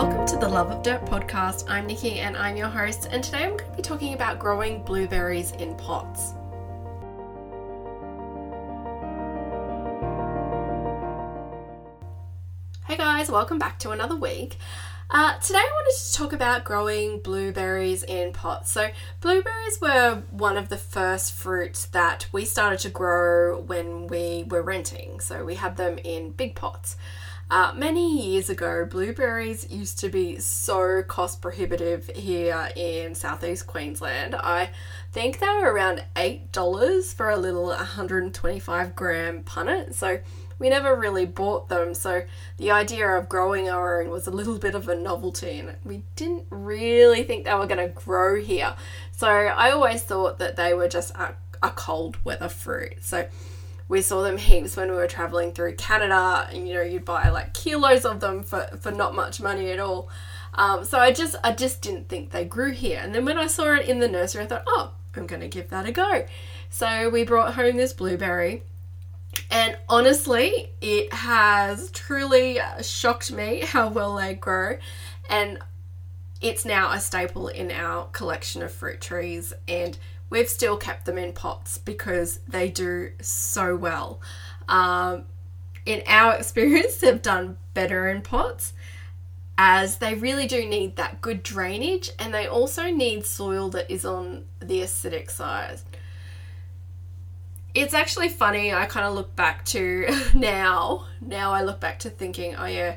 Welcome to the Love of Dirt podcast. I'm Nikki and I'm your host, and today I'm going to be talking about growing blueberries in pots. Hey guys, welcome back to another week. Uh, today I wanted to talk about growing blueberries in pots. So, blueberries were one of the first fruits that we started to grow when we were renting. So, we had them in big pots. Uh, many years ago, blueberries used to be so cost prohibitive here in southeast Queensland. I think they were around $8 for a little 125 gram punnet. So, we never really bought them, so the idea of growing our own was a little bit of a novelty, and we didn't really think they were going to grow here. So I always thought that they were just a, a cold weather fruit. So we saw them heaps when we were traveling through Canada, and you know, you'd buy like kilos of them for, for not much money at all. Um, so I just I just didn't think they grew here. And then when I saw it in the nursery, I thought, oh, I'm going to give that a go. So we brought home this blueberry and honestly, it has truly shocked me how well they grow. And it's now a staple in our collection of fruit trees. And we've still kept them in pots because they do so well. Um, in our experience, they've done better in pots as they really do need that good drainage and they also need soil that is on the acidic side it's actually funny. I kind of look back to now. Now I look back to thinking, oh yeah,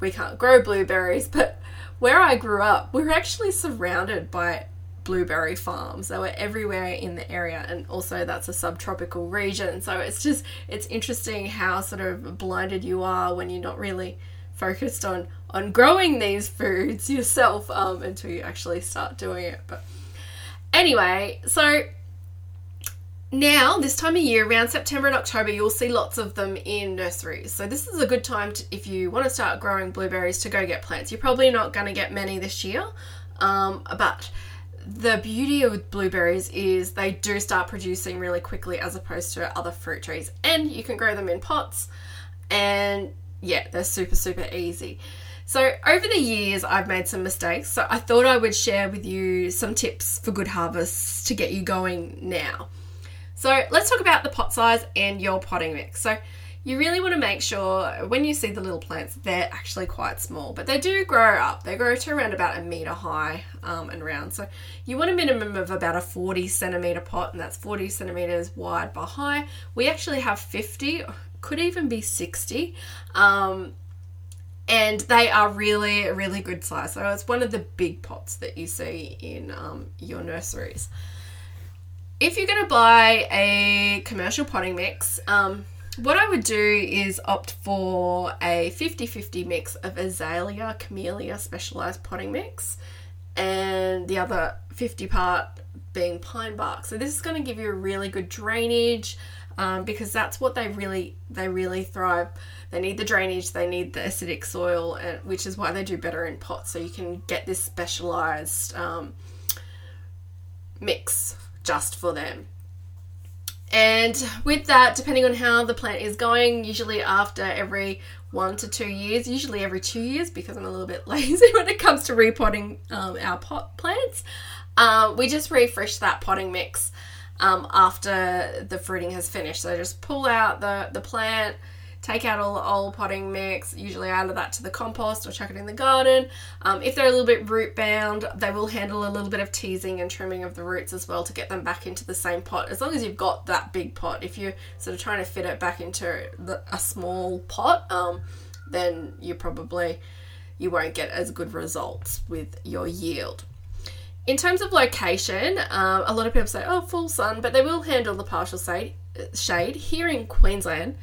we can't grow blueberries, but where I grew up, we're actually surrounded by blueberry farms. They were everywhere in the area, and also that's a subtropical region. So it's just it's interesting how sort of blinded you are when you're not really focused on on growing these foods yourself um, until you actually start doing it. But anyway, so now, this time of year, around September and October, you'll see lots of them in nurseries. So, this is a good time to, if you want to start growing blueberries to go get plants. You're probably not going to get many this year, um, but the beauty of blueberries is they do start producing really quickly as opposed to other fruit trees, and you can grow them in pots, and yeah, they're super, super easy. So, over the years, I've made some mistakes. So, I thought I would share with you some tips for good harvests to get you going now. So let's talk about the pot size and your potting mix. So you really want to make sure when you see the little plants, they're actually quite small, but they do grow up. They grow to around about a meter high um, and round. So you want a minimum of about a 40 centimeter pot, and that's 40 centimeters wide by high. We actually have 50, could even be 60. Um, and they are really, really good size. So it's one of the big pots that you see in um, your nurseries if you're going to buy a commercial potting mix, um, what I would do is opt for a 50 50 mix of azalea, camellia specialized potting mix, and the other 50 part being pine bark. So this is going to give you a really good drainage um, because that's what they really they really thrive. They need the drainage, they need the acidic soil, and which is why they do better in pots. So you can get this specialized um, mix just for them. And with that, depending on how the plant is going, usually after every one to two years, usually every two years because I'm a little bit lazy when it comes to repotting um, our pot plants, uh, we just refresh that potting mix um, after the fruiting has finished. So just pull out the, the plant, take out all the old potting mix, usually add that to the compost or chuck it in the garden. Um, if they're a little bit root bound, they will handle a little bit of teasing and trimming of the roots as well to get them back into the same pot. As long as you've got that big pot, if you're sort of trying to fit it back into the, a small pot, um, then you probably you won't get as good results with your yield. In terms of location, um, a lot of people say, oh, full sun, but they will handle the partial. Shade here in Queensland,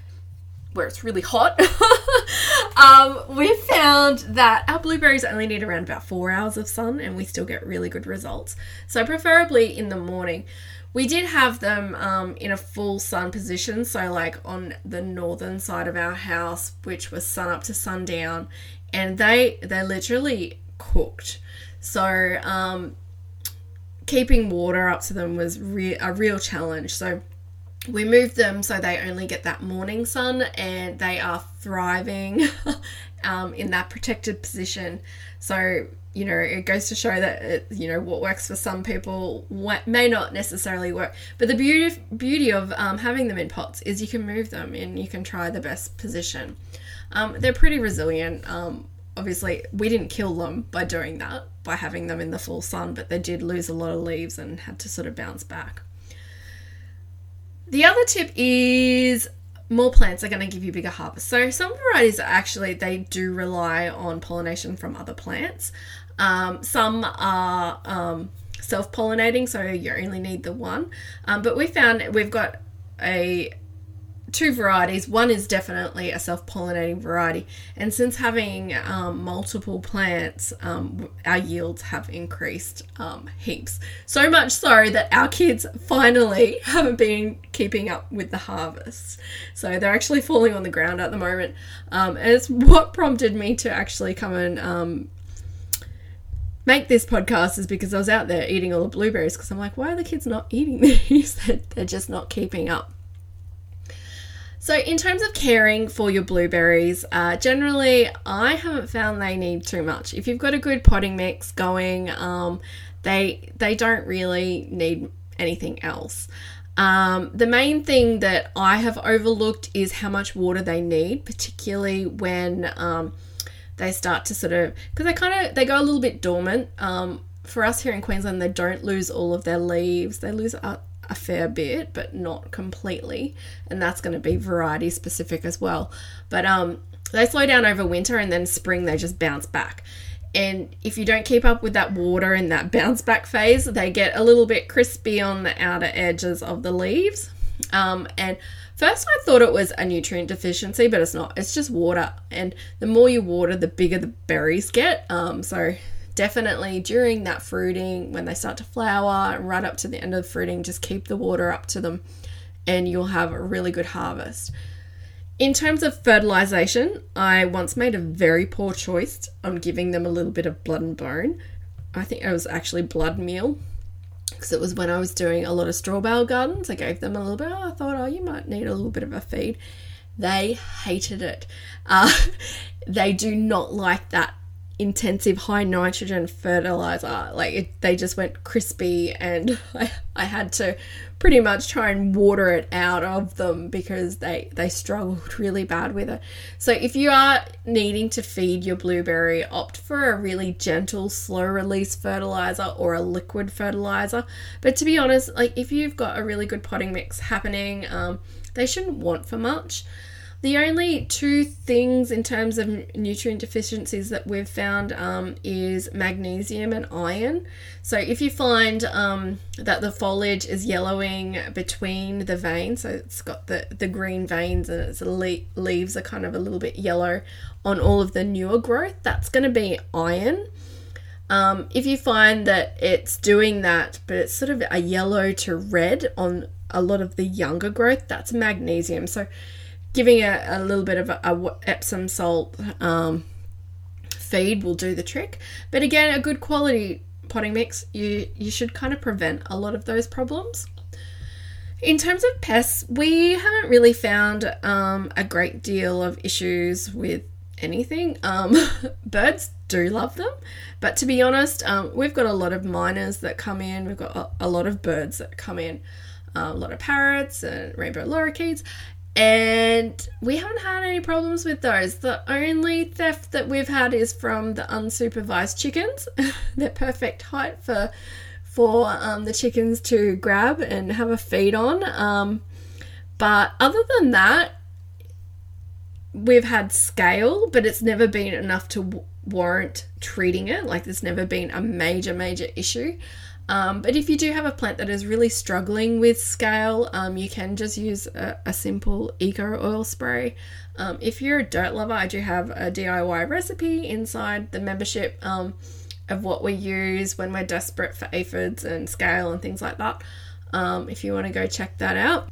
where it's really hot, um, we found that our blueberries only need around about four hours of sun and we still get really good results. So, preferably in the morning. We did have them um, in a full sun position, so like on the northern side of our house, which was sun up to sundown, and they they literally cooked. So um, keeping water up to them was re- a real challenge. So we moved them so they only get that morning sun and they are thriving um, in that protected position. So, you know, it goes to show that, it, you know, what works for some people may not necessarily work. But the beauty, beauty of um, having them in pots is you can move them and you can try the best position. Um, they're pretty resilient. Um, obviously, we didn't kill them by doing that, by having them in the full sun, but they did lose a lot of leaves and had to sort of bounce back. The other tip is more plants are going to give you bigger harvests. So some varieties actually they do rely on pollination from other plants. Um, some are um, self-pollinating, so you only need the one. Um, but we found we've got a two varieties. One is definitely a self pollinating variety, and since having um, multiple plants, um, our yields have increased um, heaps. So much so that our kids finally haven't been keeping up with the harvests. So they're actually falling on the ground at the moment. Um, and it's what prompted me to actually come and um, make this podcast is because I was out there eating all the blueberries because I'm like, why are the kids not eating these? They're just not keeping up. So, in terms of caring for your blueberries, uh, generally I haven't found they need too much. If you've got a good potting mix going, um, they they don't really need anything else. Um, the main thing that I have overlooked is how much water they need, particularly when um, they start to sort of because they kind of they go a little bit dormant. Um, for us here in Queensland, they don't lose all of their leaves. They lose uh, a fair bit, but not completely. And that's going to be variety specific as well. But um, they slow down over winter and then spring they just bounce back. And if you don't keep up with that water in that bounce back phase, they get a little bit crispy on the outer edges of the leaves. Um, and first I thought it was a nutrient deficiency, but it's not. It's just water. And the more you water, the bigger the berries get. Um, so definitely during that fruiting, when they start to flower, right up to the end of the fruiting, just keep the water up to them and you'll have a really good harvest. In terms of fertilization, I once made a very poor choice on giving them a little bit of blood and bone. I think it was actually blood meal because it was when I was doing a lot of straw bale gardens. I gave them a little bit. Oh, I thought, oh, you might need a little bit of a feed. They hated it. Uh, they do not like that intensive high nitrogen fertilizer. Like it, they just went crispy, and I, I had to pretty much try and water it out of them because they they struggled really bad with it. So if you are needing to feed your blueberry, opt for a really gentle, slow release fertilizer or a liquid fertilizer. But to be honest, like if you've got a really good potting mix happening, um, they shouldn't want for much. The only two things in terms of nutrient deficiencies that we've found um, is magnesium and iron. So if you find um, that the foliage is yellowing between the veins, so it's got the, the green veins and its le- leaves are kind of a little bit yellow on all of the newer growth, that's going to be iron. Um, if you find that it's doing that, but it's sort of a yellow to red on a lot of the younger growth, that's magnesium. So giving a, a little bit of a, a Epsom salt um, feed will do the trick. But again, a good quality potting mix, you you should kind of prevent a lot of those problems. In terms of pests, we haven't really found um, a great deal of issues with anything. Um, birds do love them, but to be honest, um, we've got a lot of miners that come in. We've got a, a lot of birds that come in, uh, a lot of parrots and rainbow lorikeets, and we haven't had any problems with those. The only theft that we've had is from the unsupervised chickens. They're perfect height for for um, the chickens to grab and have a feed on. Um, but other than that, we've had scale, but it's never been enough to w- warrant treating it. Like, there's never been a major, major issue. Um, but if you do have a plant that is really struggling with scale, um, you can just use a, a simple eco oil spray. Um, if you're a dirt lover, I do have a DIY recipe inside the membership um, of what we use when we're desperate for aphids and scale and things like that. Um, if you want to go check that out.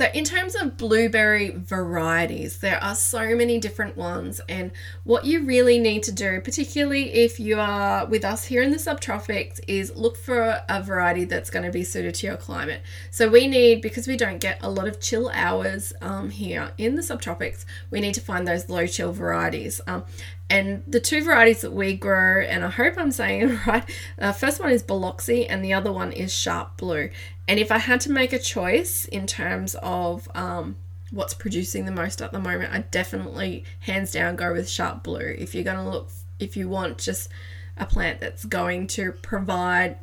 So, in terms of blueberry varieties, there are so many different ones, and what you really need to do, particularly if you are with us here in the subtropics, is look for a variety that's going to be suited to your climate. So, we need, because we don't get a lot of chill hours um, here in the subtropics, we need to find those low chill varieties. Um, and the two varieties that we grow, and I hope I'm saying it right, the first one is Biloxi and the other one is Sharp Blue. And if I had to make a choice in terms of um, what's producing the most at the moment, I definitely, hands down, go with Sharp Blue. If you're going to look, if you want just a plant that's going to provide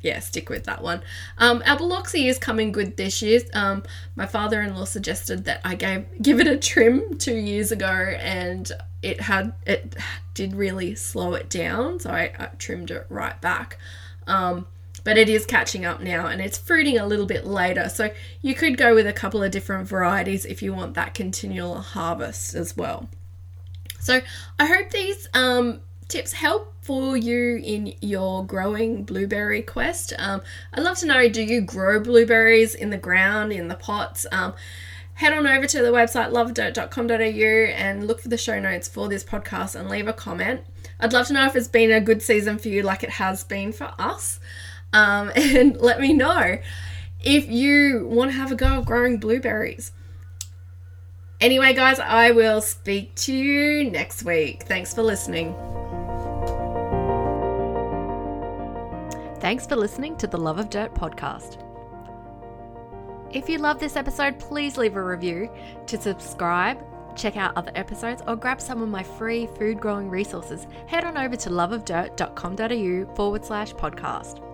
yeah, stick with that one. Um, Biloxi is coming good this year. Um, my father-in-law suggested that I gave give it a trim two years ago, and it had it did really slow it down, so I, I trimmed it right back. Um, but it is catching up now, and it's fruiting a little bit later. So you could go with a couple of different varieties if you want that continual harvest as well. So I hope these um, tips help for you in your growing blueberry quest. Um, I'd love to know do you grow blueberries in the ground, in the pots? Um, head on over to the website lovedirt.com.au and look for the show notes for this podcast and leave a comment. I'd love to know if it's been a good season for you, like it has been for us. Um, and let me know if you want to have a go at growing blueberries. Anyway, guys, I will speak to you next week. Thanks for listening. Thanks for listening to the Love of Dirt podcast. If you love this episode, please leave a review. To subscribe, check out other episodes, or grab some of my free food growing resources, head on over to loveofdirt.com.au forward slash podcast.